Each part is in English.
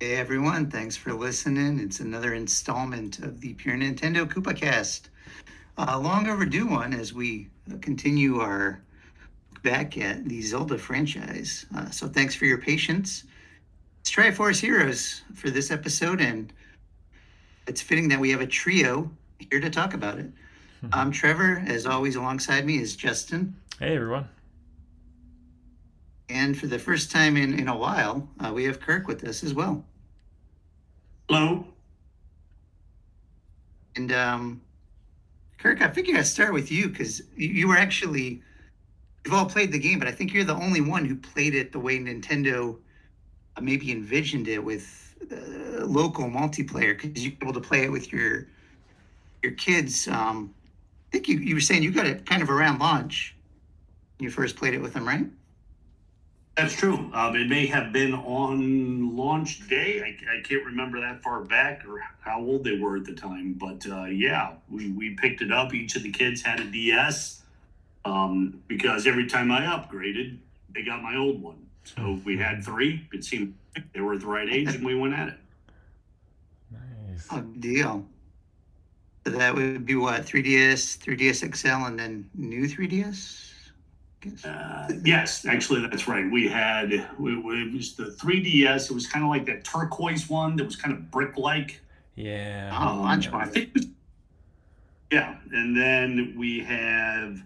Hey everyone, thanks for listening. It's another installment of the Pure Nintendo Koopa Cast. A long overdue one as we continue our back at the Zelda franchise. Uh, so thanks for your patience. It's Triforce Heroes for this episode, and it's fitting that we have a trio here to talk about it. I'm Trevor. As always, alongside me is Justin. Hey everyone. And for the first time in, in a while, uh, we have Kirk with us as well. Hello. And um, Kirk, I figured I'd start with you because you, were actually, you've all played the game, but I think you're the only one who played it the way Nintendo uh, maybe envisioned it with uh, local multiplayer because you were able to play it with your your kids. Um, I think you, you were saying you got it kind of around launch. You first played it with them, right? That's true. Um, it may have been on launch day. I, I can't remember that far back or how old they were at the time. But uh, yeah, we, we picked it up. Each of the kids had a DS um, because every time I upgraded, they got my old one. So we had three. It seemed they were the right age and we went at it. Nice. Oh, deal. So that would be what 3DS, 3DS XL, and then new 3DS. Guess. Uh, yes, actually, that's right. We had it was the 3DS. It was kind of like that turquoise one that was kind of brick-like. Yeah. Oh, launch I think. it was- Yeah, and then we have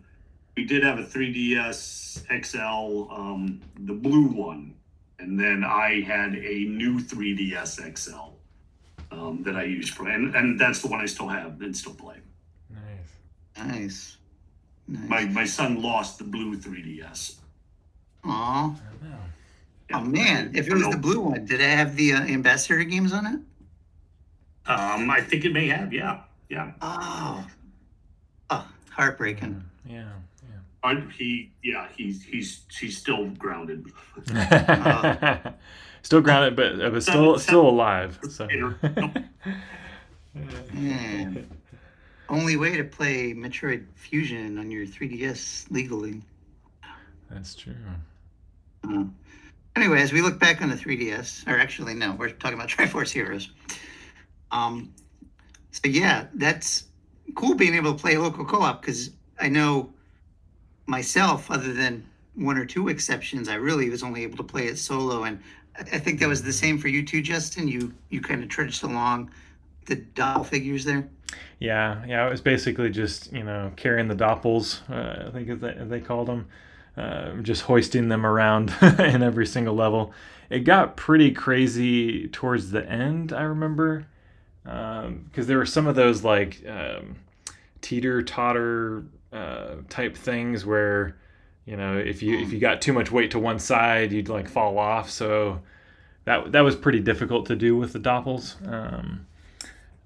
we did have a 3DS XL, um, the blue one, and then I had a new 3DS XL um, that I used for, and, and that's the one I still have and still play. Nice. Nice. Nice. My my son lost the blue 3DS. Aw. I. Oh man, if it was the blue one, did it have the uh, ambassador games on it? um, I think it may have. Yeah, yeah. Oh, oh heartbreaking. Yeah. I, he, yeah, he's he's he's still grounded. Yeah. still grounded, but uh, but still still alive. So. Man. Only way to play Metroid Fusion on your 3DS legally. That's true. Uh, anyway, as we look back on the 3DS, or actually, no, we're talking about Triforce Heroes. Um, so yeah, that's cool being able to play local co-op because I know myself, other than one or two exceptions, I really was only able to play it solo, and I I think that was the same for you too, Justin. You you kind of trudged along the doll figures there. Yeah, yeah. It was basically just you know carrying the doppels. Uh, I think as they, they called them, uh, just hoisting them around in every single level. It got pretty crazy towards the end. I remember because there were some of those like um, teeter totter uh, type things where you know if you if you got too much weight to one side, you'd like fall off. So that that was pretty difficult to do with the doppels. Um,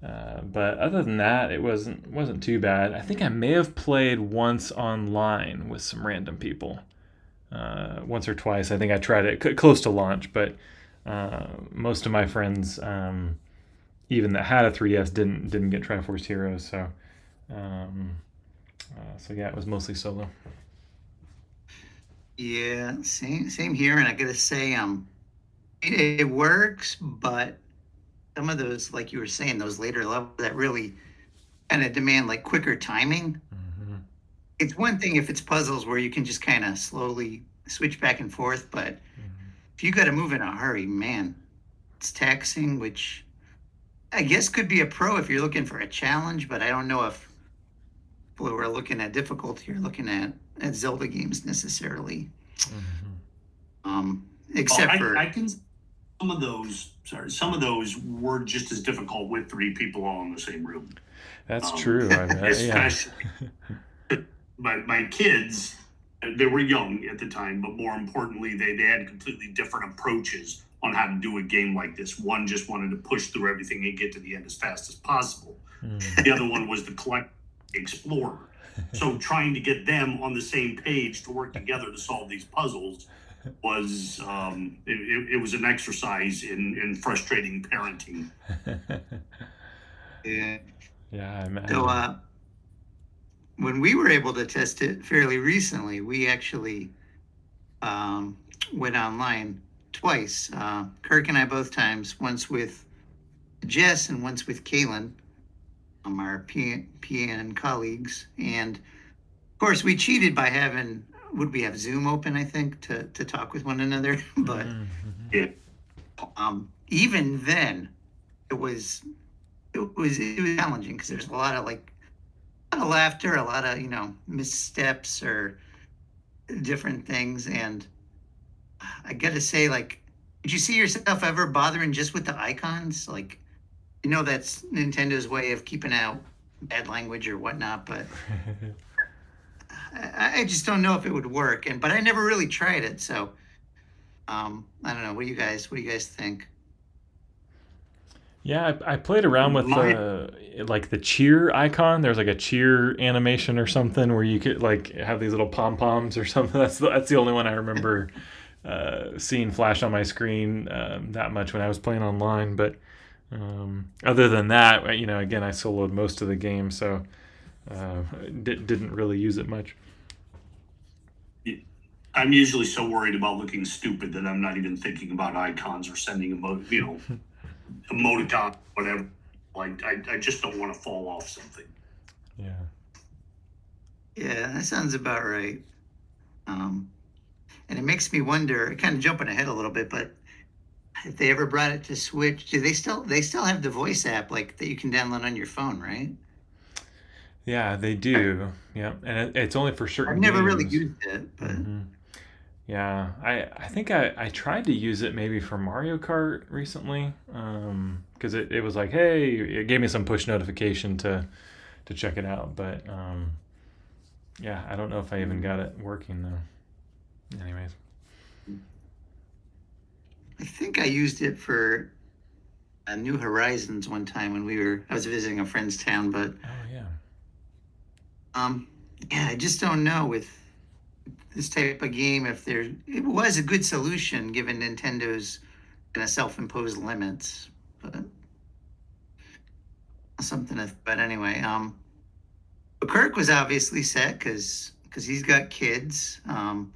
uh, but other than that, it wasn't wasn't too bad. I think I may have played once online with some random people, uh, once or twice. I think I tried it c- close to launch, but uh, most of my friends, um, even that had a 3DS, didn't didn't get Triforce Heroes. So, um, uh, so yeah, it was mostly solo. Yeah, same same here, and I gotta say, um, it, it works, but some of those, like you were saying, those later levels that really kind of demand like quicker timing. hmm It's one thing if it's puzzles where you can just kind of slowly switch back and forth, but if you got to move in a hurry, man, it's taxing. Which I guess could be a pro if you're looking for a challenge, but I don't know if people who are looking at difficulty are looking at at Zelda games necessarily. hmm Um, Well, except I, for I can some of those. Sorry, some of those were just as difficult with three people all in the same room. That's Um, true. I. Yeah. Especially my my kids, they were young at the time, but more importantly, they, they had completely different approaches on how to do a game like this. One just wanted to push through everything and get to the end as fast as possible. Mm. The other one was the collect explorer. So trying to get them on the same page to work together to solve these puzzles was um, it, it, it was an exercise in, in frustrating parenting. yeah. yeah, I imagine. So uh, when we were able to test it fairly recently, we actually um, went online twice. Uh, Kirk and I both times. Once with Jess and once with Kaylin, um, our P- PN colleagues. And of course, we cheated by having would we have Zoom open? I think to to talk with one another. but Mhm. Yeah. um, even then, it was it was it was challenging because there's a lot of like a lot of laughter, a lot of you know missteps or different things, and I gotta say, like, did you see yourself ever bothering just with the icons? Like, you know that's Nintendo's way of keeping out bad language or whatnot, but I, I just don't know if it would work. And but I never really tried it, so um, I don't know. What do you guys? What do you guys think? Yeah, I, I played around with My- uh, like the cheer icon. There's like a cheer animation or something where you could like have these little pom poms or something. That's the, that's the only one I remember uh, seeing flash on my screen um, that much when I was playing online. But um, other than that, you know, again, I soloed most of the game, so uh, di- didn't really use it much. I'm usually so worried about looking stupid that I'm not even thinking about icons or sending a emo, you know, emoticon, whatever. Like I, I just don't want to fall off something. Yeah. Yeah, that sounds about right. Um, and it makes me wonder, kind of jumping ahead a little bit, but if they ever brought it to Switch, do they still they still have the voice app like that you can download on your phone, right? Yeah, they do. Yeah, and it, it's only for certain. I've never really used it, but Mhm. Yeah, I I think I, I tried to use it maybe for Mario Kart recently, um, because it, it was like, hey, it gave me some push notification to to check it out, but um, yeah, I don't know if I even got it working though. Anyways, I think I used it for uh, New Horizons one time when we were I was visiting a friend's town, but oh Um, yeah, I just don't know with this type of game if there it was a good solution given Nintendo's kind of self-imposed limits, but something. If, but anyway, um, but Kirk was obviously set because because he's got kids. Um,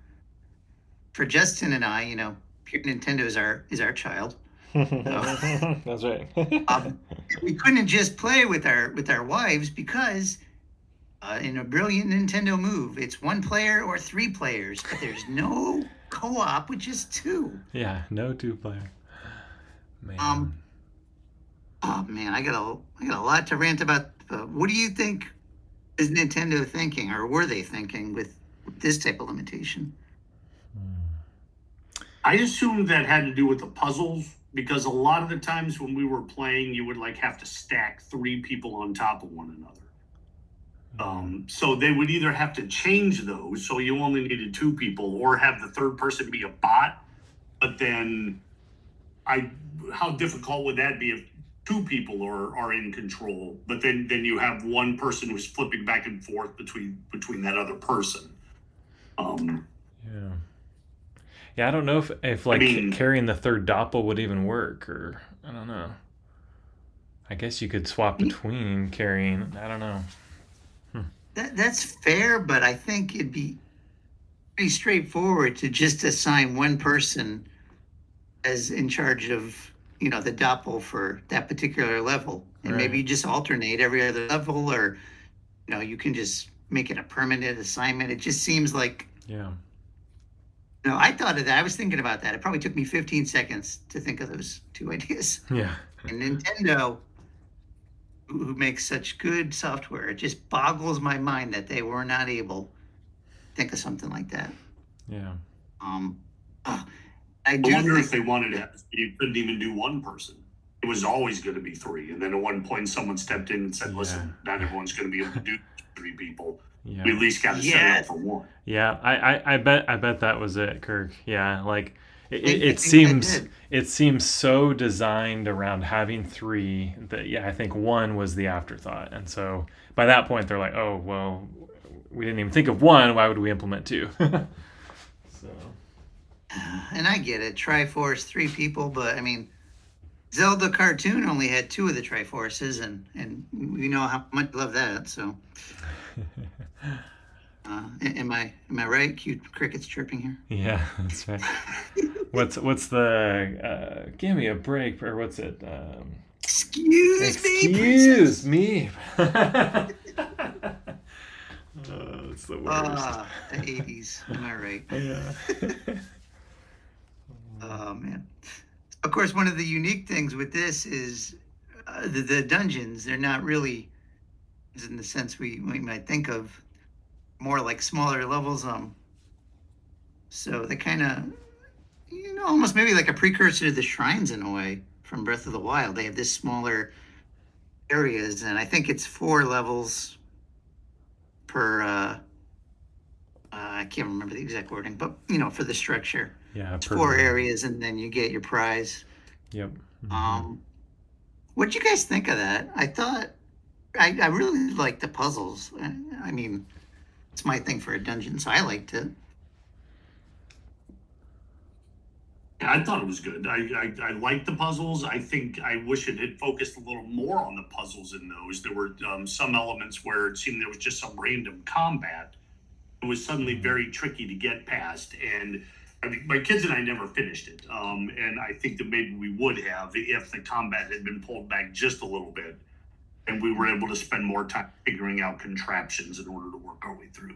for Justin and I, you know, Nintendo is our is our child. that's right. Um, we couldn't just play with our with our wives because uh, in a brilliant Nintendo move, it's one player or three players, but there's no co-op, which is two. yeah, no two player. Man. Um, Oh man, I got a I got a lot to rant about. Uh, what do you think is Nintendo thinking, or were they thinking with, with this type of limitation? Hmm. I assumed that had to do with the puzzles because a lot of the times when we were playing, you would like have to stack three people on top of one another. Um, so they would either have to change those, so you only needed two people, or have the third person be a bot. But then, I how difficult would that be if two people are, are in control? But then then you have one person who's flipping back and forth between between that other person. Um, Yeah. Yeah, I don't know if if like mean- carrying the third doppel would even work, or I don't know. I guess you could swap between carrying. I don't know. That that's fair, but I think it'd be pretty straightforward to just assign one person as in charge of you know the doppel for that particular level, and maybe you just alternate every other level, or you know you can just make it a permanent assignment. It just seems like Yeah. no, I thought of that. I was thinking about that. It probably took me 15 seconds to think of those two ideas. Yeah. And Nintendo, who who makes such good software, it just boggles my mind that they were not able to think of something like that. Yeah. Um, uh, I I wonder think if they wanted to. You couldn't even do one person. It was always going to be three, and then at one point, someone stepped in and said, "Listen, not everyone's going to be able to do three people. Yeah. We at least got to set it up for one." Yeah. I, I I bet I bet that was it, Kirk. Yeah. Like it, I- I it, it seems it seems so designed around having three that yeah I think one was the afterthought, and so by that point they're like, oh well, we didn't even think of one. Why would we implement two? so. and I get it. Triforce, three people, but I mean, Zelda cartoon only had two of the Triforces, and and we know how much love that. So Uh, am I am I right? Cute crickets chirping here. Yeah, that's right. what's what's the uh, give me a break or what's it? Um, Excuse, me, excuse me. oh, it's the worst. Ah, the '80s. Am I right? yeah. Oh man. Of course, one of the unique things with this is uh, the, the dungeons. They're not really, as in the sense we, we might think of, more like smaller levels. Um. So they kind of, you know, almost maybe like a precursor to the shrines in a way from Breath of the Wild. They have this smaller areas, and I think it's four levels per. Uh, uh, I can't remember the exact wording, but you know, for the structure yeah. it's four areas and then you get your prize. Yep. Mhm. Um, what'd you guys think of that? I thought I, I really liked the puzzles. I, I mean, it's my thing for a dungeon, so I liked it. I thought it was good. I, I I liked the puzzles. I think I wish it had focused a little more on the puzzles in those. There were um, some elements where it seemed there was just some random combat. It was suddenly very tricky to get past, and I mean, my kids and I never finished it. Um, and I think that maybe we would have if the combat had been pulled back just a little bit, and we were able to spend more time figuring out contraptions in order to work our way through.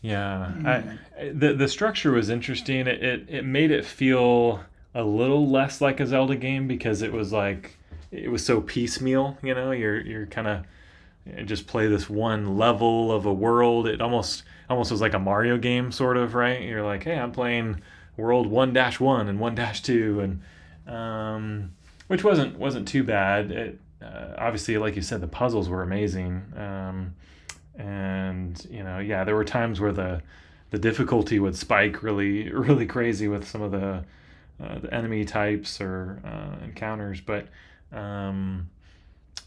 Yeah, Mm. I, the the structure was interesting. It, it it made it feel a little less like a Zelda game because it was like it was so piecemeal. You know, you're you're kind of just play this one level of a world. It almost almost was like a Mario game, sort of, right? You're like, hey, I'm playing world one dash one and one dash two, and um, which wasn't wasn't too bad. It uh, obviously, like you said, the puzzles were amazing. Um, and you know yeah there were times where the the difficulty would spike really really crazy with some of the uh, the enemy types or uh, encounters but um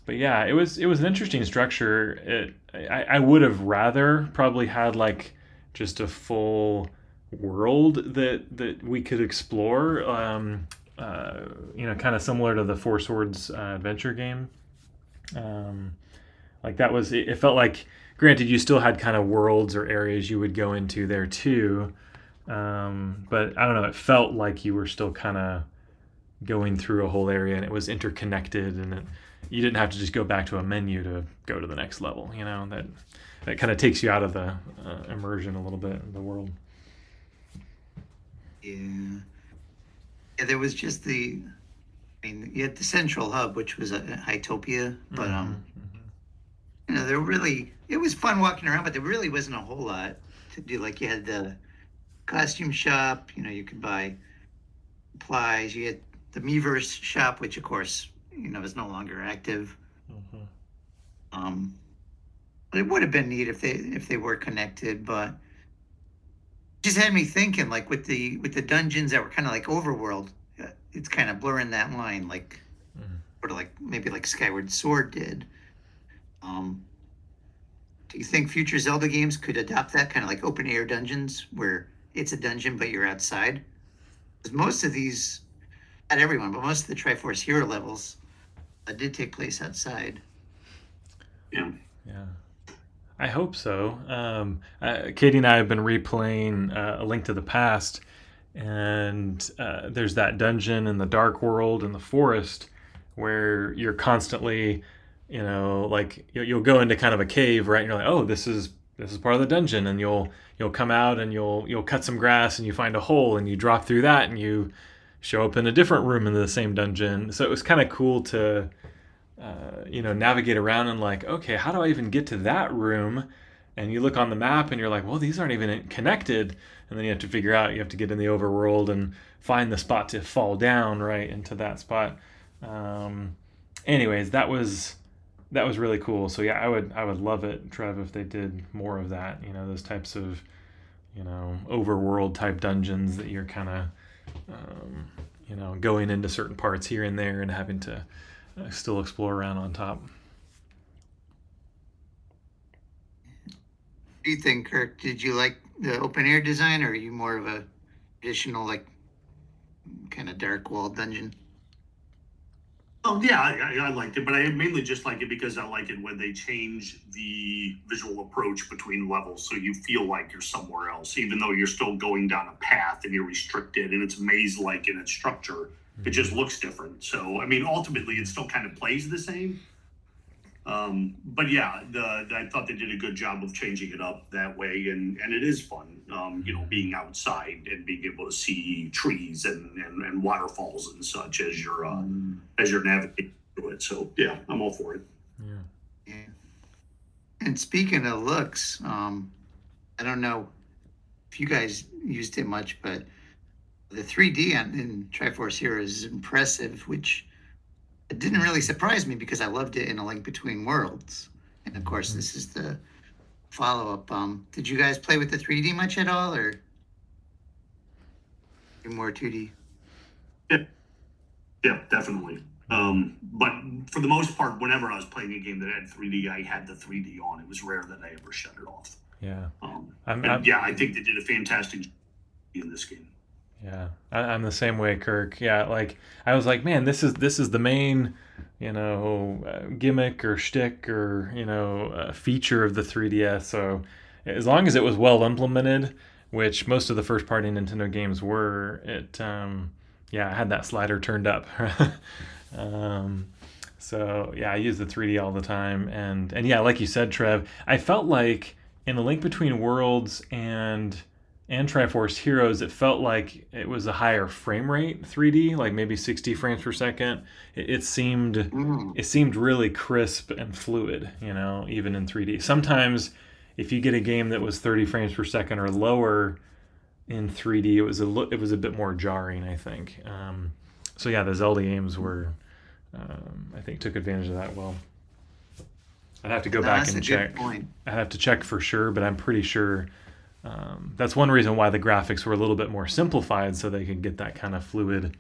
but yeah it was it was an interesting structure it I, I would have rather probably had like just a full world that that we could explore um uh, you know kind of similar to the four swords uh, adventure game um like that was it, it felt like granted you still had kind of worlds or areas you would go into there too um, but i don't know it felt like you were still kind of going through a whole area and it was interconnected and it, you didn't have to just go back to a menu to go to the next level you know that that kind of takes you out of the uh, immersion a little bit in the world Yeah. Yeah, there was just the. I mean, you had the central hub, which was a Hytopia, but um, Mhm, you know, there really it was fun walking around, but there really wasn't a whole lot to do. Like you had the costume shop, you know, you could buy supplies. You had the Miiverse shop, which of course, you know, is no longer active. mhm, mhm. Um, but it would have been neat if they if they were connected, but just had me thinking like with the with the dungeons that were kind of like overworld, uh, it's kind of blurring that line, like Mhm. sort of like maybe like Skyward Sword did. Um, do you think future Zelda games could adopt that kind of like open air dungeons where it's a dungeon but you're outside? 'Cause most of these, not everyone, but most of the Triforce Hero levels uh, did take place outside. Yeah. Yeah. I hope so. Um, uh, Katie and I have been replaying uh, A Link to the Past, and uh, there's that dungeon in the dark world in the forest where you're constantly, you know, like you'll, go into kind of a cave, right? And you're like, oh, this is this is part of the dungeon, and you'll you'll come out and you'll you'll cut some grass and you find a hole and you drop through that and you show up in a different room in the same dungeon. So it was kind of cool to uh, you know, navigate around and like, okay, how do I even get to that room? And you look on the map and you're like, well, these aren't even connected. And then you have to figure out, you have to get in the overworld and find the spot to fall down right into that spot. Um, anyways, that was that was really cool. So yeah, I would I would love it, Trev, if they did more of that. You know, those types of you know overworld type dungeons that you're kind of um, you know going into certain parts here and there and having to uh, still explore around on top. What do you think, Kirk? Did you like the open air design, or are you more of a traditional, like, kind of dark wall dungeon? Oh yeah, I, I- I liked it, but I mainly just like it because I like it when they change the visual approach between levels, so you feel like you're somewhere else, even though you're still going down a path and you're restricted and it's maze-like in its structure. It just looks different. So I mean, ultimately, it still kind of plays the same. Um, but yeah, the, the- I thought they did a good job of changing it up that way, and and it is fun. Um, you know, being outside and being able to see trees and and, and waterfalls and such as you're uh, as you're navigating through it. So yeah, I'm all for it. Yeah. Yeah. And speaking of looks, um, I don't know if you guys used it much, but the 3D on, in Triforce Heroes is impressive, which it didn't really surprise me because I loved it in A Link Between Worlds. And of course, this is the follow up. Um, did you guys play with the 3D much at all, or you more 2D? Yeah, yeah, definitely. Um, but for the most part, whenever I was playing a game that had 3D, I had the 3D on. It was rare that I ever shut it off. Yeah. Um, I'm, I'm, yeah, I think they did a fantastic job in this game. Yeah, I, I'm the same way, Kirk. Yeah, like I was like, man, this is this is the main, you know, uh, gimmick or shtick or you know uh, feature of the 3DS. So as long as it was well implemented, which most of the first party Nintendo games were, it um, yeah, I had that slider turned up. um, so yeah, I use the 3D all the time, and and yeah, like you said, Trev, I felt like in the Link Between Worlds and and Triforce Heroes, it felt like it was a higher frame rate 3D, like maybe 60 frames per second. It, it seemed Mm. it seemed really crisp and fluid, you know, even in 3D. Sometimes if you get a game that was 30 frames per second or lower in 3D, it was a lo- it was a bit more jarring, I think. Um, so yeah, the Zelda games were, um, I think, took advantage of that well. I'd have to go No, back that's and a check. good point. I'd have to check for sure, but I'm pretty sure um, that's one reason why the graphics were a little bit more simplified, so they could get that kind of fluid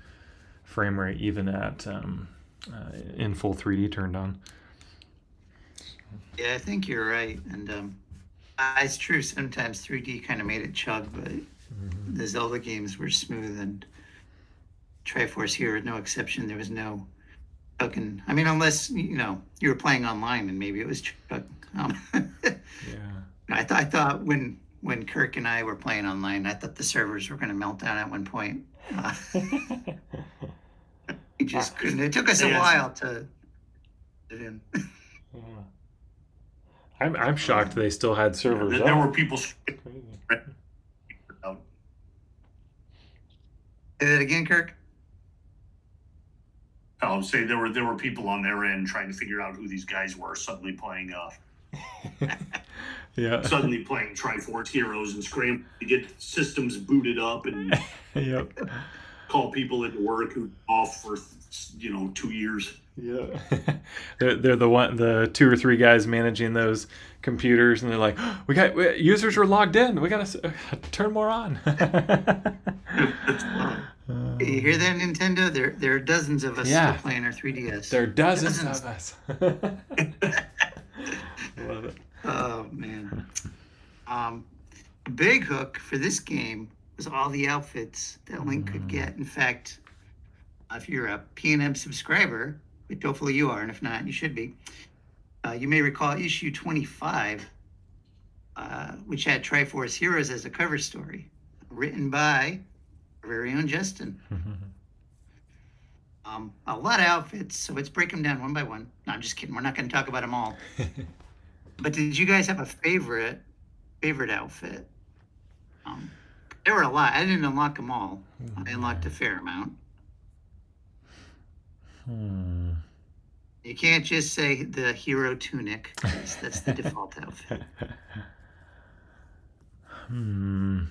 frame rate even at um, uh, in full 3D turned on. Yeah, I think you're right. And um, it's true. Sometimes 3D kind of made it chug, but the Zelda games were smooth and Triforce here, no exception. There was no chugging. I mean, unless you know you were playing online and maybe it was chug. Um, Yeah. I thought I thought when when Kirk and I were playing online, I thought the servers were going to melt down at one point. Uh, we just couldn't. It took us a Yeah. while to get in. Yeah. I'm, I'm shocked they still had servers There, there were people. Say that again, Kirk. I would say there were there were people on their end trying to figure out who these guys were. Suddenly playing uh, yeah. suddenly playing Triforce Heroes and scrambling to get systems booted up and yep. call people into work who off for you know two years. Yeah. they're, they're the one the two or three guys managing those computers and they're like we got we, users are logged in we gotta uh, turn more on Uh, You hear that, Nintendo? There, there are dozens of us Yeah. still playing our 3DS. there are dozens, Dozens. of us love it Oh man. Um, big hook for this game was all the outfits that Link could Mm. get. In fact, if you're a P&M subscriber, which hopefully you are, and if not, you should be. Uh, you may recall issue 25, uh, which had Triforce Heroes as a cover story, written by our very own Justin. Um, a lot of outfits, so let's break them down one by one. No, I'm just kidding. We're not going to talk about them all. But did you guys have a favorite favorite outfit? Um, there were a lot. I didn't unlock them all. I unlocked a fair amount. Hmm. You can't just say the hero tunic. That's the default outfit. hmm.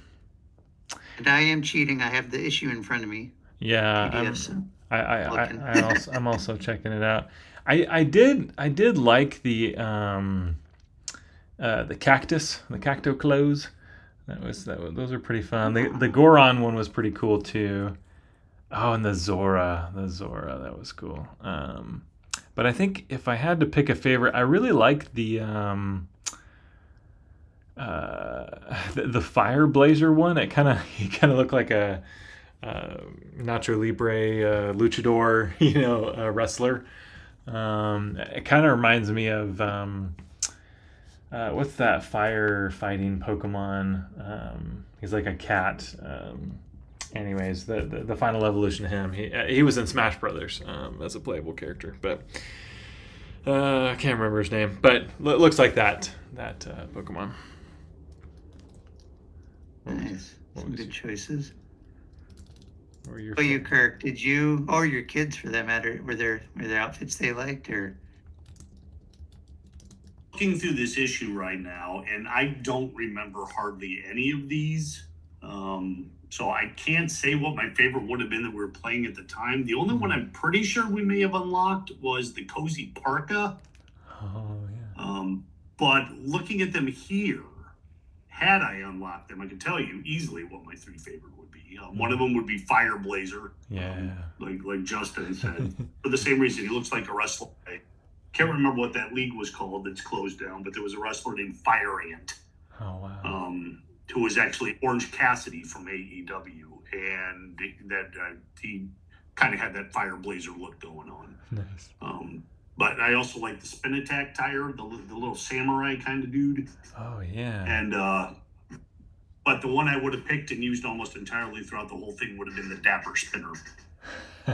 And I am cheating. I have the issue in front of me. yeah I'm- PDF, so I, I, I, I also, I'm also checking it out. I, I did I did like the um, uh, the cactus, the cacto clothes. That was that was, those are pretty fun. The the Goron one was pretty cool too. Oh, and the Zora, the Zora, that was cool. Um, but I think if I had to pick a favorite, I really like the um, uh, the, the Fire Blazer one. It kind of he kind of looked like a uh, Nacho Libre uh, luchador, you know, uh, wrestler. Um, it kind of reminds me of um, uh, what's that fire fighting Pokemon? Um, he's like a cat. Um, anyways, the, the, the final evolution of him. He uh, he was in Smash Brothers um, as a playable character, but uh, I can't remember his name. But it looks like that that uh, Pokemon. Nice. Some was good choices. what were your Oh, you, Kirk, did you, or your kids for that matter, were there, were there outfits they liked or? Looking through this issue right now, and I don't remember hardly any of these. Um, so I can't say what my favorite would have been that we were playing at the time. The only one I'm pretty sure we may have unlocked was the Cozy Parka. Oh yeah. Um, but looking at them here, had I unlocked them, I could tell you easily what my three favorite would be. Um, one of them would be Fire Blazer, Yeah. like like Justin said, for the same reason. He looks like a wrestler. I can't remember what that league was called that's closed down, but there was a wrestler named Fire Ant, Oh wow. um, who was actually Orange Cassidy from AEW, and that uh, he kind of had that Fire Blazer look going on. nice. Um, but I also like the spin attack tire, the, the little samurai kind of dude. Oh yeah. And, uh, but the one I would have picked and used almost entirely throughout the whole thing would have been the Dapper Spinner.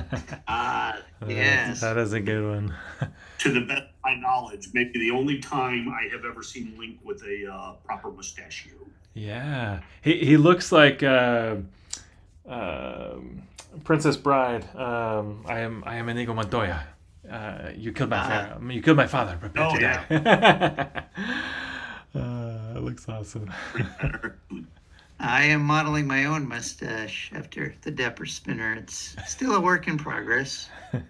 Ah, That's- yes. That is a good one. To the best of my knowledge, maybe the only time I have ever seen Link with a uh, proper mustachio. yeah. He he looks like uh, um Princess Bride. Um, I am I am Inigo Montoya. Uh, you killed my Ah. father. You killed my father. Prepare Oh, to yeah. die. uh, it looks awesome. I am modeling my own mustache after the Dapper Spinner. It's still a work in progress.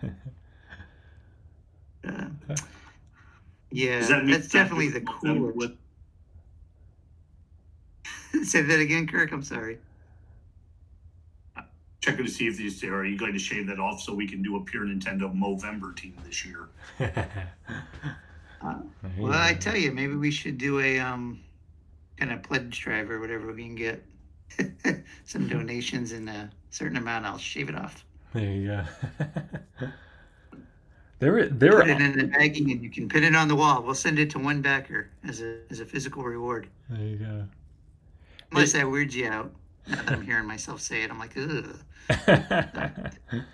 Uh, yeah, Does that mean that's definitely the with them cooler. with- Say that again, Kirk. I'm sorry. Checking to see if these are you going to shave that off so we can do a pure Nintendo Movember team this year. Uh, well, I tell you, maybe we should do a um, kind of pledge drive or whatever we can get. Some donations in a certain amount. I'll shave it off. There you go. there, were- there were. Put it in the baggie, and you can pin it on the wall. We'll send it to one backer as a as a physical reward. There you go. Unless that weirds you out. Now that I'm hearing myself say it, I'm like, ugh.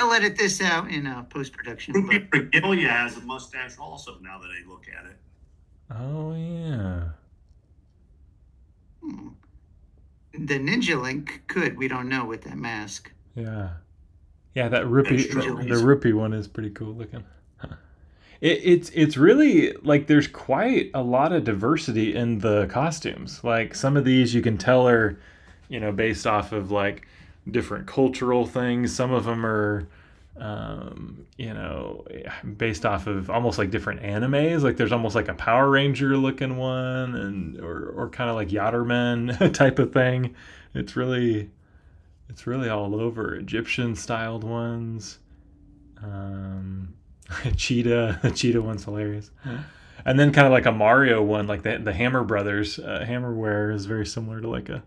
I'll edit this out in uh, post production. Rupee But Regalia has a mustache also. Now that I look at it, oh yeah. Hmm. the Ninja Link could. We don't know with that mask. Yeah, yeah. That rupee, the, the rupee one is pretty cool looking. It, it's it's really like there's quite a lot of diversity in the costumes. Like some of these you can tell are, you know, based off of like different cultural things. Some of them are, um, you know, based off of almost like different animes. Like there's almost like a Power Ranger looking one, and or or kind of like Yatterman type of thing. It's really it's really all over Egyptian styled ones. Um, cheetah, the cheetah one's hilarious. And then kind of like a Mario one, like the the Hammer Brothers. Uh, Hammerwear is very similar to like a.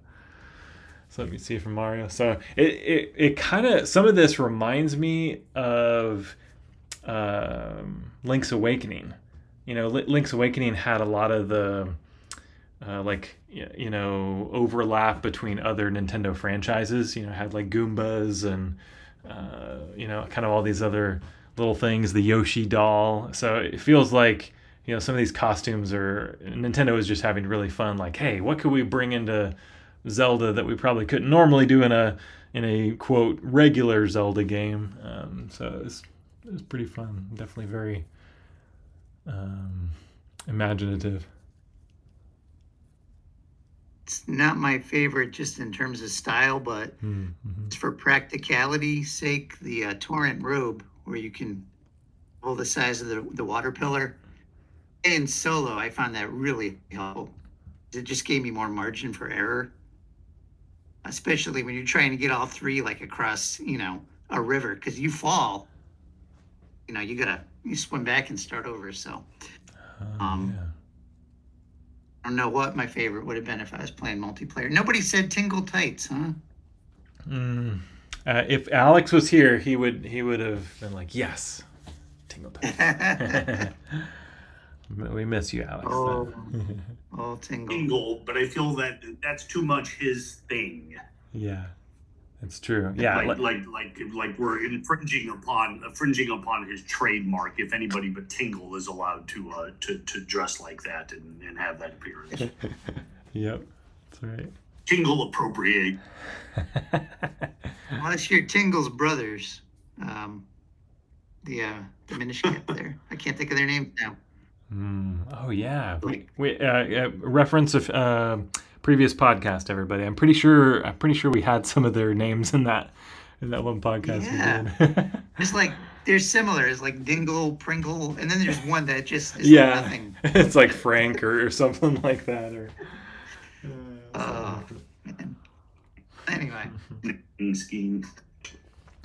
So let me see from Mario. So it it, it kind of some of this reminds me of um, Link's Awakening. You know, Link's Awakening had a lot of the uh, like you know overlap between other Nintendo franchises. You know, had like Goombas and uh, you know kind of all these other little things. The Yoshi doll. So it feels like you know some of these costumes are Nintendo is just having really fun. Like, hey, what could we bring into Zelda that we probably couldn't normally do in a in a quote regular Zelda game? Um, so it's it was pretty fun. Definitely very um, imaginative. It's not my favorite just in terms of style, but Mm-hmm. Just for practicality's sake, the uh, torrent robe, where you can pull the size of the, the water pillar. In solo, I found that really helpful. It just gave me more margin for error, especially when you're trying to get all three like across, you know, a river. Because you fall, you know, you gotta you swim back and start over. So Um, yeah. I don't know what my favorite would have been if I was playing multiplayer. Nobody said tingle tights, huh? Mm. Uh, if Alex was here, he would he would have been like, "Yes, Tingle Town." we miss you, Alex. oh, oh, tingle. Tingle, but I feel that that's too much his thing. yeah, it's true. Yeah, like, like like like we're infringing upon infringing upon his trademark if anybody but Tingle is allowed to uh to, to dress like that and, and have that appearance. yep, that's right. Tingle appropriate. Unless you're Tingle's brothers, um, the uh, diminished cap there. I can't think of their names now. Mm. Oh yeah, we, we uh, uh, reference a uh, previous podcast, everybody. I'm pretty sure I'm pretty sure we had some of their names in that in that one podcast. Yeah. we did. It's like they're similar. It's like Dingle, Pringle, and then there's one that just is yeah, nothing. it's like Frank or, or something like that. Or Oh, man. Anyway, scheme.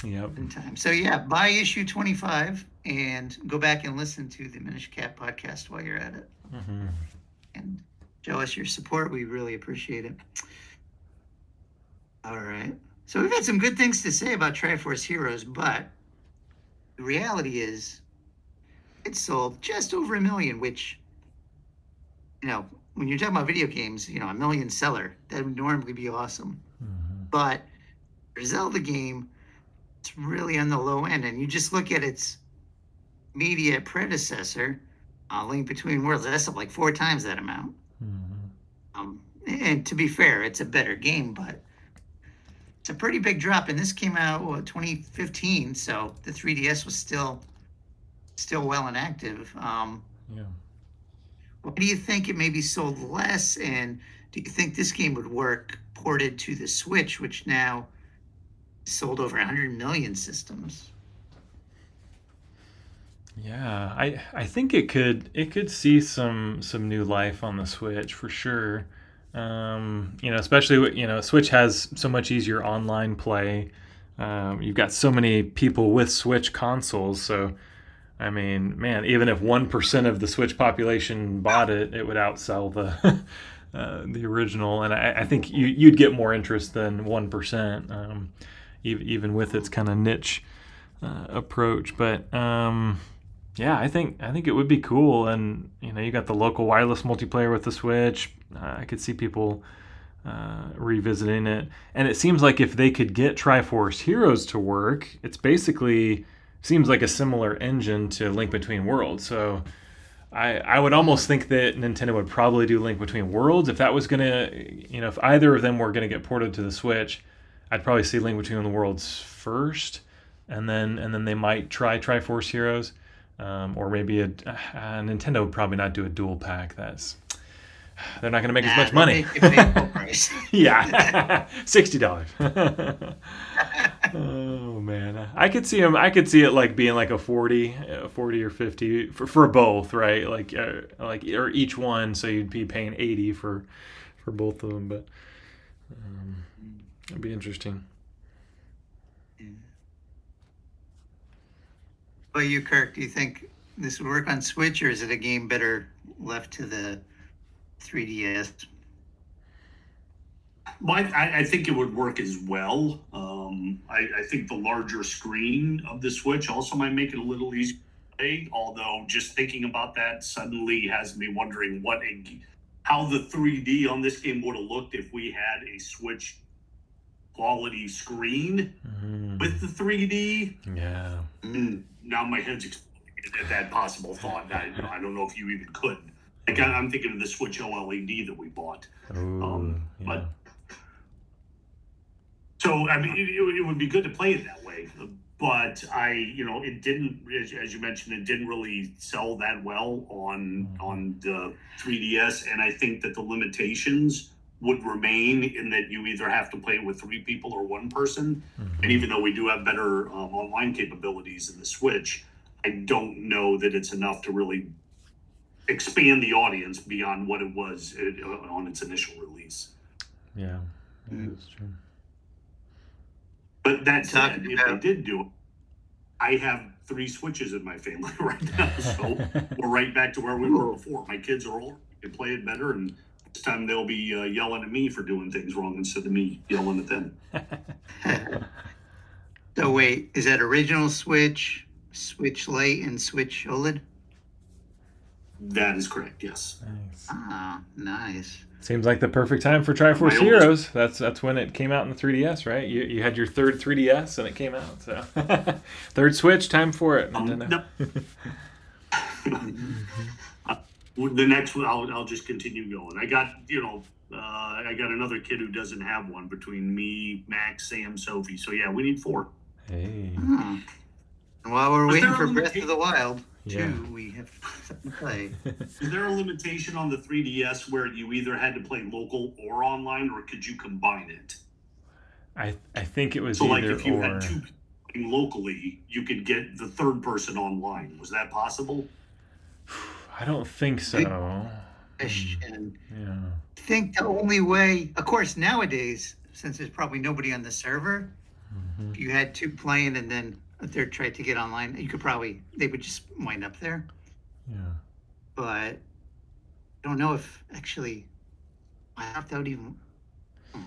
Yep. in time. So yeah, buy issue 25 and go back and listen to the Minish Cap podcast while you're at it. Mhm. and show us your support. We really appreciate it. All right. So we've had some good things to say about Triforce Heroes, but the reality is it sold just over a million, which, you know, when you're talking about video games, you know, a million seller, that would normally be awesome. Mhm. But for Zelda game, it's really on the low end. And you just look at its media predecessor, uh, Link Between Worlds, that's up like four times that amount. Mhm. Um, and to be fair, it's a better game, but it's a pretty big drop. And this came out what, 2015, so the 3DS was still still well and active. Um, Yeah. why do you think it maybe sold less? And do you think this game would work ported to the Switch, which now sold over 100 million systems? Yeah, I I think it could it could see some some new life on the Switch for sure. Um, you know, especially you know, Switch has so much easier online play. Um, you've got so many people with Switch consoles, so I mean, man, even if one percent of the Switch population bought it, it would outsell the uh, the original, and I, I think you you'd get more interest than one percent, um, even with its kind of niche uh, approach. But um, yeah, I think I think it would be cool, and you know, you got the local wireless multiplayer with the Switch. Uh, I could see people uh, revisiting it, and it seems like if they could get Triforce Heroes to work, it's basically seems like a similar engine to Link Between Worlds. So. I, I would almost think that Nintendo would probably do Link Between Worlds if that was gonna, you know, if either of them were gonna get ported to the Switch, I'd probably see Link Between the Worlds first, and then and then they might try Triforce Heroes, um, or maybe a uh, Nintendo would probably not do a dual pack. That's they're not going to make as much money. make you pay full price. yeah, sixty dollars. oh man, I could see them. I could see it like being like a 40, uh, 40 or fifty for, for both, right? Like uh, like or each one, so you'd be paying eighty for for both of them. But um, it'd be interesting. Well, you, Kirk, do you think this would work on Switch, or is it a game better left to the 3DS? Well, I, I think it would work as well. Um, I, I think the larger screen of the Switch also might make it a little easier play. Although, just thinking about that suddenly has me wondering what a, how the 3D on this game would have looked if we had a Switch quality screen Mhm. with the 3D. Yeah. And now my head's exploding at that possible thought. I, I don't know if you even could. Like I- I'm thinking of the Switch OLED that we bought. Ooh, Um, yeah. but- So I mean, it, it would be good to play it that way, but I, you know, it didn't, as, as you mentioned, it didn't really sell that well on Mhm. on the 3DS, and I think that the limitations would remain in that you either have to play it with three people or one person. Mhm. And even though we do have better um, online capabilities in the Switch, I don't know that it's enough to really expand the audience beyond what it was uh, on its initial release. yeah, yeah, Mm. that's true. But that Talking said, if they about- did do it, I have three Switches in my family right now, so we're right back to where we were before. My kids are older, they play it better, and this time they'll be uh, yelling at me for doing things wrong instead of me yelling at them. So wait, is that original Switch, Switch Lite, and Switch OLED? That is correct. Yes. nice. Ah, nice. Seems like the perfect time for Triforce My oldest- Heroes. That's that's when it came out in the 3DS, right? You, you had your third 3DS and it came out. So third Switch, time for it. Um, Nintendo. no. the next one, I'll, I'll just continue going. I got, you know, uh, I got another kid who doesn't have one between me, Max, Sam, Sophie. So yeah, we need four. Hey, Hmm. And while we're Was waiting for a Breath of the Wild, Yeah. too, we have something to play. Is there a limitation on the 3DS where you either had to play local or online, or could you combine it? I I think it was So, like, either if you or. had two locally, you could get the third person online. Was that possible? I don't think so. Fish and Yeah. I think the only way, of course, nowadays, since there's probably nobody on the server, Mhm. if you had two playing and then a third tried to get online, you could probably, they would just wind up there. Yeah. But I don't know if actually, I have would even. hmm,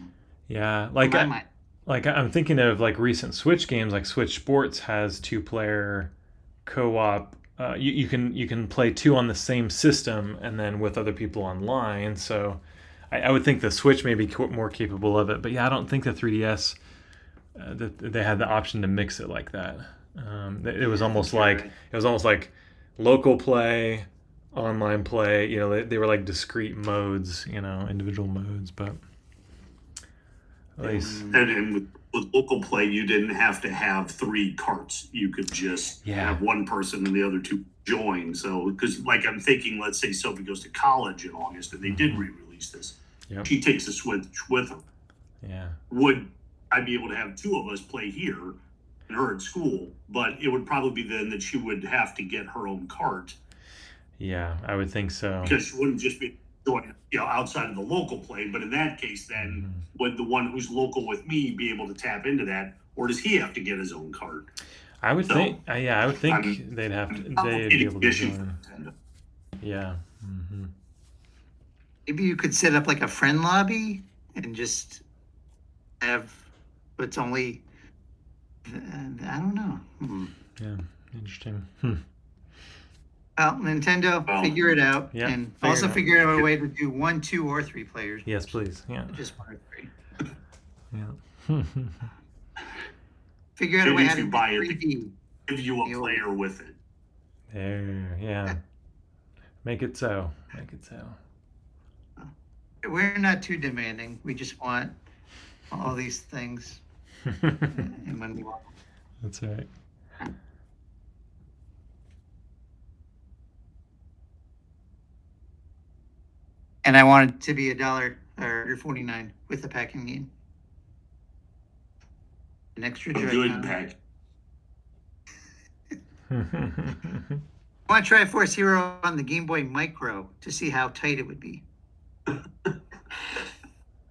Yeah. Like I, mind. like I'm thinking of like recent Switch games, like Switch Sports has two player co-op. Uh, you, you can you can play two on the same system and then with other people online. So I, I would think the Switch may be co- more capable of it. But yeah, I don't think the 3DS uh, that they had the option to mix it like that. Um, it it was almost You're like it was almost like local play, online play. You know, they, they were like discrete modes. You know, individual modes, but. At least, And, and with, with local play, you didn't have to have three carts. You could just Yeah. have one person and the other two join. So, because like I'm thinking, let's say Sophie goes to college in August and they did Mhm. re-release this. Yep. She takes a Switch with her. yeah. Would I be able to have two of us play here and her at school? But it would probably be then that she would have to get her own cart Yeah, I would think so. because she wouldn't just be doing you know outside of the local play. But in that case, then Mhm. would the one who's local with me be able to tap into that, or does he have to get his own card? I would So, think, uh, yeah, I would think I'm- they'd have to, they'd be able to issue for join. Nintendo. Yeah. hmm Maybe you could set up like a friend lobby and just have, but it's only, uh, I don't know. Hmm. Yeah. Interesting. Hmm. Well, Nintendo, Well, figure it out, yeah, and figure also it out. figure out a way to do one, two, or three players. Yes, please. Yeah. Just one or three. Yeah. Figure out So a way if how to you do buy it- 3D. Give you a You- player with it. there. Yeah. Make it so. Make it so. We're not too demanding. We just want all these things, and when we want. That's right. And I want it to be a dollar or forty nine with a packing game. An extra A Joy-Con. good pack. I want to try Force Hero on the Game Boy Micro to see how tight it would be.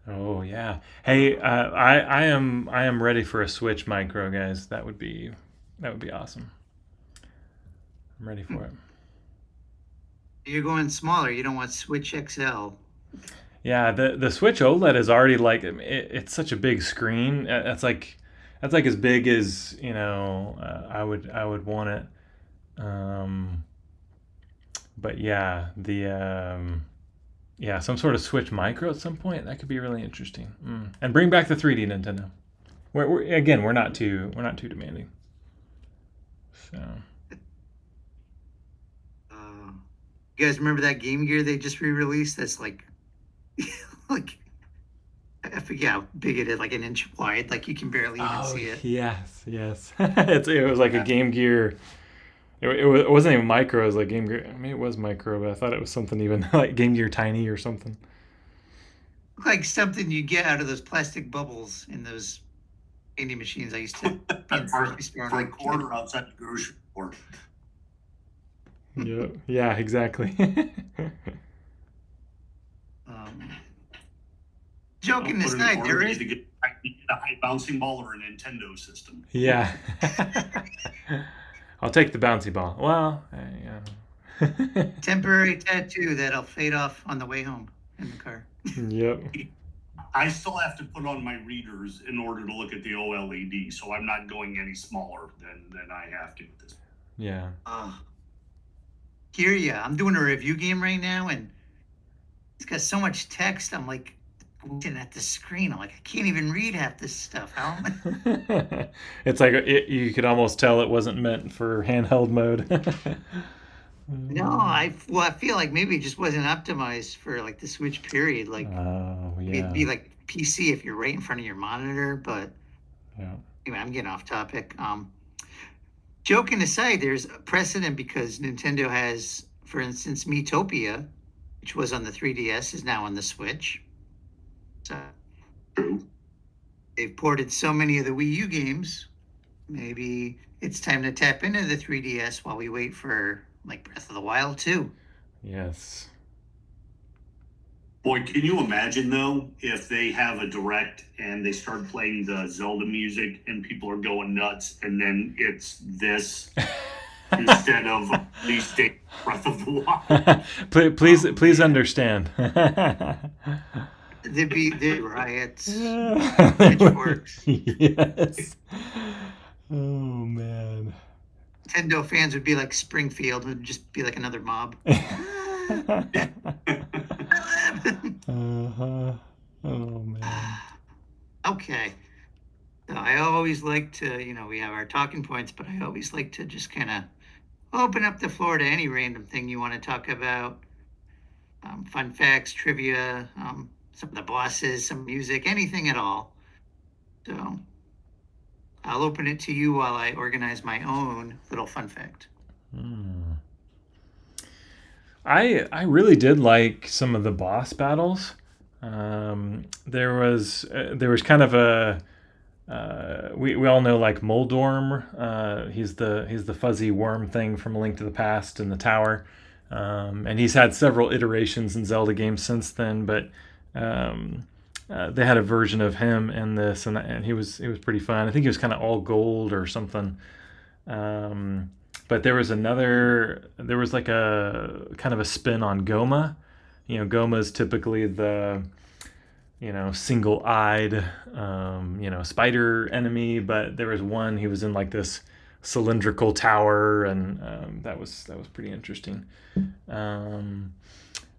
oh yeah. Hey, uh, I I am I am ready for a Switch Micro, guys. That would be that would be awesome. I'm ready for it. You're going smaller. You don't want Switch XL. Yeah, the the Switch OLED is already like it, it's such a big screen. Uh, That's like that's like as big as you know uh, I would I would want it. Um, but yeah, the um, yeah some sort of Switch Micro at some point that could be really interesting. Mm. And bring back the 3D Nintendo. We're, we're again we're not too we're not too demanding. So Uh, you guys remember that Game Gear they just re-released? That's like, like, I forget how big it is, like an inch wide. Like you can barely even oh see it. yes yes it's, it was like a Game Gear. It, it, wa- it wasn't even micro. It was like Game Gear. I mean, it was micro, but I thought it was something even like Game Gear Tiny or something. Like something you get out of those plastic bubbles in those candy machines I used to be in For, for a Like, quarter outside the grocery store. Yeah, yeah, exactly. um, joking I'll put it in aside, order there to get get a high bouncing ball or a Nintendo system. yeah. I'll take the bouncy ball. Well, uh, yeah. temporary tattoo that'll fade off on the way home. in the car. Yep. I still have to put on my readers in order to look at the OLED, so I'm not going any smaller than, than I have to at this. Yeah. Oh. Hear ya. I'm doing a review game right now, and it's got so much text. I'm like looking at the screen. I'm like, I can't even read half this stuff. How it's like it, you could almost tell it wasn't meant for handheld mode. No, I well, I feel like maybe it just wasn't optimized for like the Switch period. Like Oh yeah. it'd be like PC if you're right in front of your monitor. But yeah. anyway, I'm getting off topic. Um, joking aside, there's a precedent because Nintendo has, for instance, Miitopia, which was on the 3DS, is now on the Switch. So True. they've ported so many of the Wii U games. Maybe it's time to tap into the 3DS while we wait for like Breath of the Wild 2. Yes. Boy, can you imagine though if they have a direct and they start playing the Zelda music and people are going nuts, and then it's this instead of Release Date Breath of the Wild. please, oh, please, please understand. There'd be the riots. Pitchforks. yes. Oh man. Nintendo fans would be like Springfield, would just be like another mob. Uh-huh. Oh man. okay. I always like to, you know, we have our talking points, but I always like to just kind of open up the floor to any random thing you want to talk about. Um, fun facts, trivia, um, some of the bosses, some music, anything at all. So I'll open it to you while I organize my own little fun fact. Hmm. I I really did like some of the boss battles. Um, there was uh, there was kind of a uh, we, we all know like Moldorm. Uh, he's the he's the fuzzy worm thing from A Link to the Past in the tower, um, and he's had several iterations in Zelda games since then. But um, uh, they had a version of him in this, and, and he was he was pretty fun. I think he was kind of all gold or something. Um, but there was another there was like a kind of a spin on Gohma. You know, Gohma is typically the you know single-eyed um, you know spider enemy, but there was one he was in like this cylindrical tower, and um, that was that was pretty interesting. Um,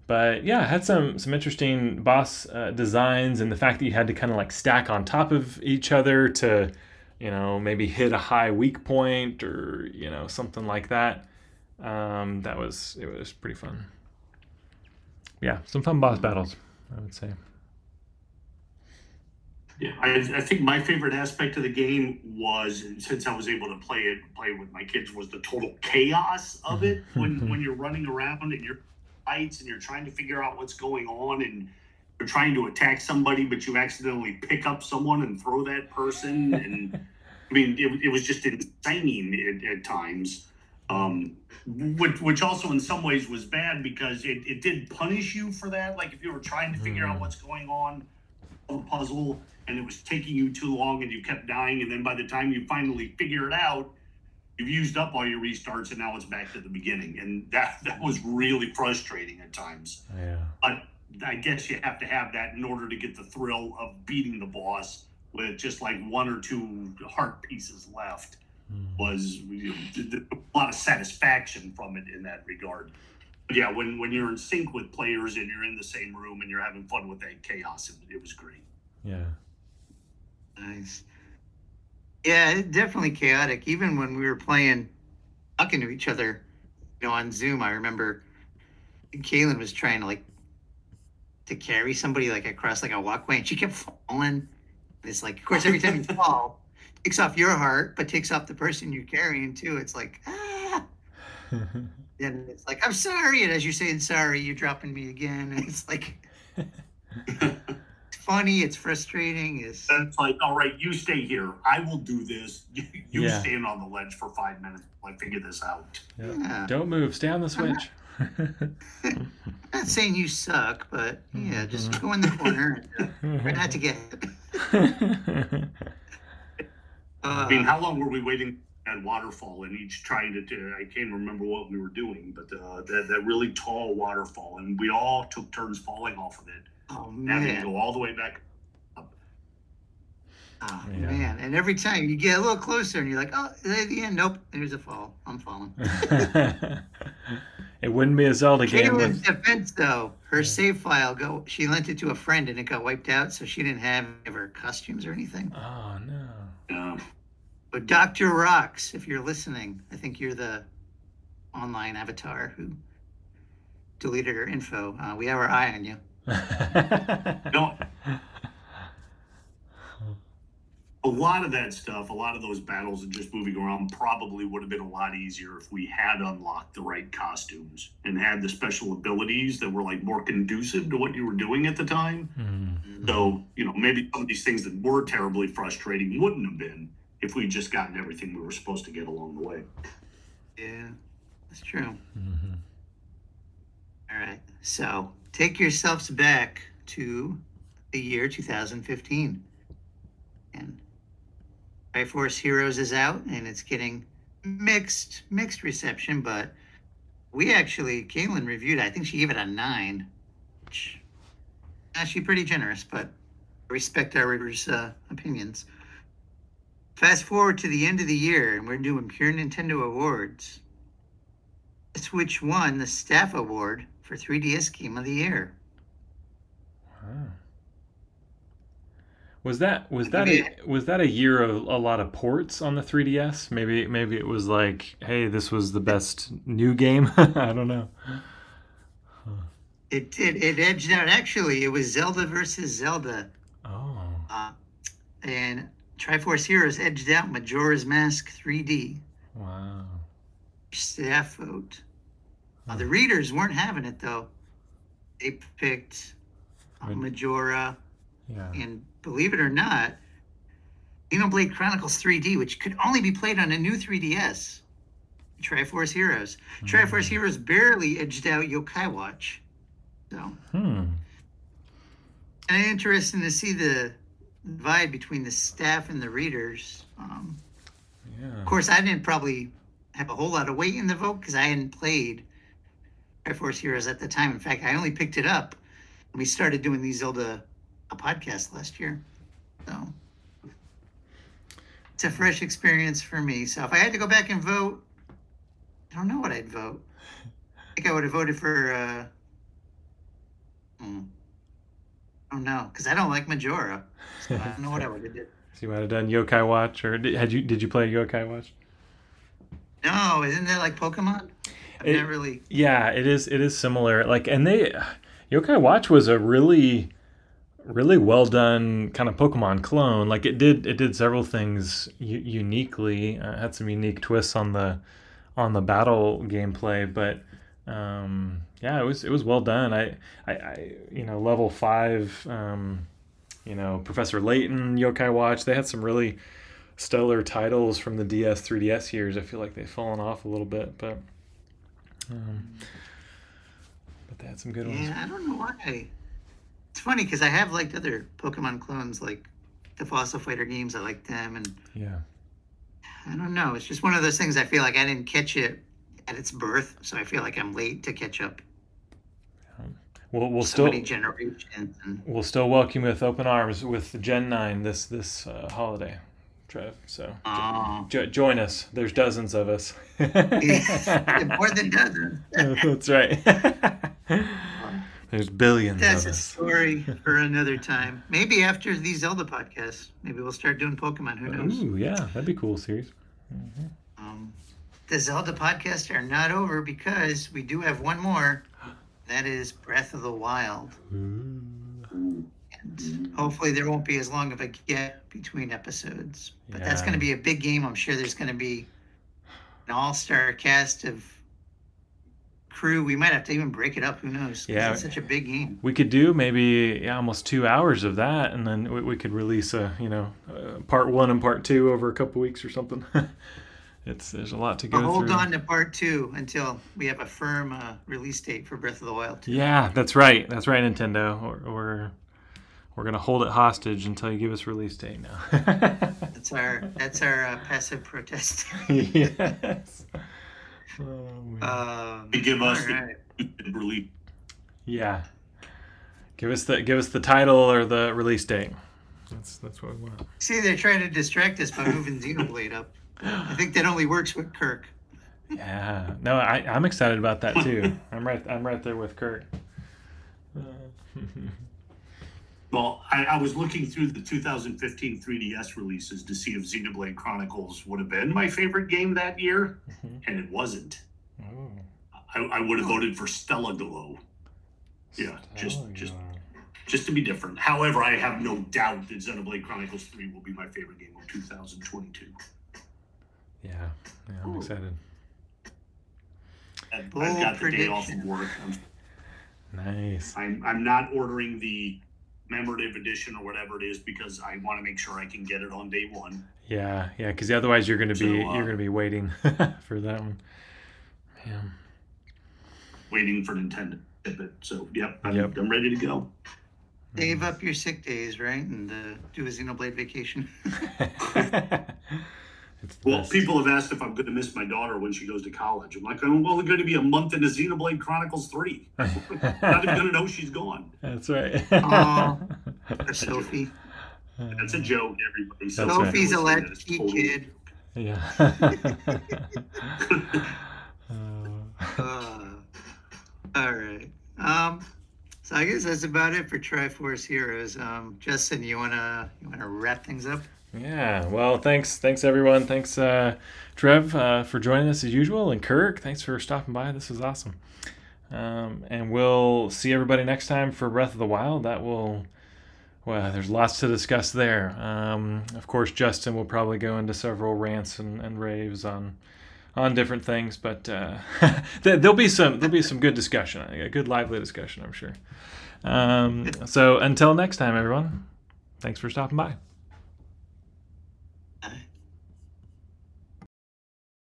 but yeah, had some some interesting boss uh, designs, and the fact that you had to kind of like stack on top of each other to you know, maybe hit a high weak point or, you know, something like that. Um, that was, it was pretty fun. Yeah, some fun boss battles, I would say. Yeah, I, I think my favorite aspect of the game was since I was able to play it play with my kids was the total chaos of it when when you're running around and you're fights and you're trying to figure out what's going on and you're trying to attack somebody but you accidentally pick up someone and throw that person and I mean it, it was just insane at, at times um, which, which also in some ways was bad because it, it did punish you for that like if you were trying to figure out Mm. what's going on the puzzle and it was taking you too long and you kept dying and then by the time you finally figure it out you've used up all your restarts and now it's back to the beginning and that that was really frustrating at times Yeah. but i guess you have to have that in order to get the thrill of beating the boss with just like one or two heart pieces left Mm. was you know, th- th- a lot of satisfaction from it in that regard but yeah when when you're in sync with players and you're in the same room and you're having fun with that chaos it, it was great Yeah. Nice. Yeah, definitely chaotic. Even when we were playing, talking to each other, you know, on Zoom, I remember Kaylin was trying to like to carry somebody like across like a walkway, and she kept falling. It's like, of course, every time you fall, takes off your heart, but takes off the person you're carrying too. It's like, ah. And it's like, I'm sorry. And as you're saying sorry, you're dropping me again. And it's like, it's funny. It's frustrating. It's That's like, all right, you stay here. I will do this. You, you Yeah. stand on the ledge for five minutes. while I figure this out. Yeah. yeah. Don't move. Stay on the switch. I'm not saying you suck, but yeah, just go in the corner. And, uh, try not to get hit. I mean, Uh, how long were we waiting at waterfall and each trying to do, I can't remember what we were doing, but uh, that, that really tall waterfall. And we all took turns falling off of it, Oh having to go all the way back. Oh Yeah. man. And every time you get a little closer and you're like, oh, at the end, nope, there's a fall. I'm falling. it wouldn't be a Zelda game Caitlin's with. defense though, her Yeah. save file go she lent it to a friend and it got wiped out, so she didn't have any of her costumes or anything. Oh no. Uh, But Dr. Rocks, if you're listening, I think you're the online avatar who deleted her info. Uh, we have our eye on you. no, a lot of that stuff, a lot of those battles and just moving around probably would have been a lot easier if we had unlocked the right costumes and had the special abilities that were like more conducive to what you were doing at the time. Hmm. So, you know, maybe some of these things that were terribly frustrating wouldn't have been if we'd just gotten everything we were supposed to get along the way. Yeah, that's true. Mhm. All right. So take yourselves back to the year 2015. And Triforce Heroes is out and it's getting mixed, mixed reception, but we actually, Caitlin reviewed, it. I think she gave it a nine, which actually pretty generous, but respect our readers' uh, opinions. Fast forward to the end of the year and we're doing pure Nintendo awards. Switch won the staff award for 3DS Game of the Year. Was that was that a, was that a year of a lot of ports on the 3DS? Maybe maybe it was like, hey, this was the best new game. I don't know. It did. It edged out. Actually, it was Zelda versus Zelda, Oh. uh, and Triforce Heroes edged out Majora's Mask 3D Wow. staff vote. Uh, the readers weren't having it though. They picked uh, Majora, Yeah. and believe it or not, Xenoblade Chronicles 3D, which could only be played on a new 3DS. Triforce Heroes. Triforce Mm. Heroes barely edged out Yokai Watch. So, Hmm. and interesting to see the divide between the staff and the readers. Um, Yeah. of course, I didn't probably have a whole lot of weight in the vote because I hadn't played Triforce Heroes at the time. In fact, I only picked it up when we started doing these Zelda a podcast last year. So it's a fresh experience for me. So if I had to go back and vote, I don't know what I'd vote. I think I would have voted for. Uh, hmm, I don't know because I don't like Majora. So I don't know what I would have did. So you might have done Yokai Watch, or did, had you did you play Yokai Watch? No, isn't that like Pokemon? I've It- never really. Yeah, it is. It is similar. Like, and they, Yokai Watch was a really, really well done kind of Pokemon clone. Like, it did. It did several things u- uniquely. Uh, had some unique twists on the, on the battle gameplay. But, um, yeah, it was it was well done. I, I, I you know, level five. Um, you know, Professor Layton, Yokai Watch. They had some really stellar titles from the DS, 3DS years. I feel like they've fallen off a little bit, but. Um, but they had some good ones. Yeah, I don't know why. It's funny because I have liked other Pokemon clones, like the Fossil Fighter games. I like them, and Yeah. I don't know. It's just one of those things. I feel like I didn't catch it at its birth, so I feel like I'm late to catch up. We'll we'll so still many generations, and we'll still welcome you with open arms with Gen Nine this this uh, holiday, Trev. So oh, jo- join us. There's dozens of us. more than dozens. That's right. There's billions That's a story for another time. Maybe after the Zelda podcast, maybe we'll start doing Pokemon. Who knows? Ooh, yeah, that'd be cool series. Um, the Zelda podcasts are not over because we do have one more. That is Breath of the Wild. Ooh. And hopefully there won't be as long of a gap between episodes. But that's going to be a big game. I'm sure there's going to be an all-star cast of crew. We might have to even break it up. Who knows? Yeah. it's such a big game. We could do maybe yeah, almost two hours of that, and then we, we could release a you know uh, part one and part two over a couple weeks or something. it's there's a lot to go hold through. on to part two until we have a firm uh, release date for Breath of the Wild. 2. Yeah, that's right. That's right, Nintendo. Or, or we're gonna hold it hostage until you give us release date now. That's our that's our uh, passive protest. yes. Oh, man. um, give us all the- right. Release. yeah. Give us the give us the title or the release date. That's that's what we want. See, they're trying to distract us by moving Xenoblade up. I think that only works with Kirk. Yeah. No, I, I'm excited about that too. I'm right I'm right there with Kirk. Uh, Well, I, I was looking through the 2015 3DS releases to see if Xenoblade Chronicles would have been my favorite game that year, Mhm. and it wasn't. oh, I, I would have voted for Stella Glow. Yeah, just- just- just to be different. However, I have no doubt that Xenoblade Chronicles 3 will be my favorite game of 2022. Yeah. Yeah, I'm Ooh. excited. I've, I've got the day off prediction. of work. I'm, Nice. I'm, I'm not ordering the commemorative edition or whatever it is because I want to make sure I can get it on day one. Yeah, yeah, because otherwise you're gonna be So, uh, you're gonna be waiting for that one. Yeah. waiting for Nintendo to ship it. So, yep, I'm, Yep. I'm ready to go. Save up your sick days, right, and uh, do a Xenoblade vacation. it's the Well, best. people have asked if I'm going to miss my daughter when she goes to college. I'm like, I'm only going to be a month into Xenoblade Chronicles 3. Not even going to know she's gone. That's right. Aw. Or Sophie. That's a joke, everybody. So That's right. Sophie's a That is latchkey totally- kid. Yeah. Uh, Uh, all right. Um, so I guess that's about it for Triforce Heroes. Um, Justin, you wanna you wanna wrap things up? Yeah. Well, thanks, thanks everyone. Thanks, uh, Trev, uh, for joining us as usual, and Kirk, thanks for stopping by. This was awesome. Um, and we'll see everybody next time for Breath of the Wild. That will. Well, there's lots to discuss there. Um, of course, Justin will probably go into several rants and, and raves on on different things, but uh, there- there'll be some there'll be some good discussion. A good lively discussion, I'm sure. Um, so until next time, everyone. Thanks for stopping by.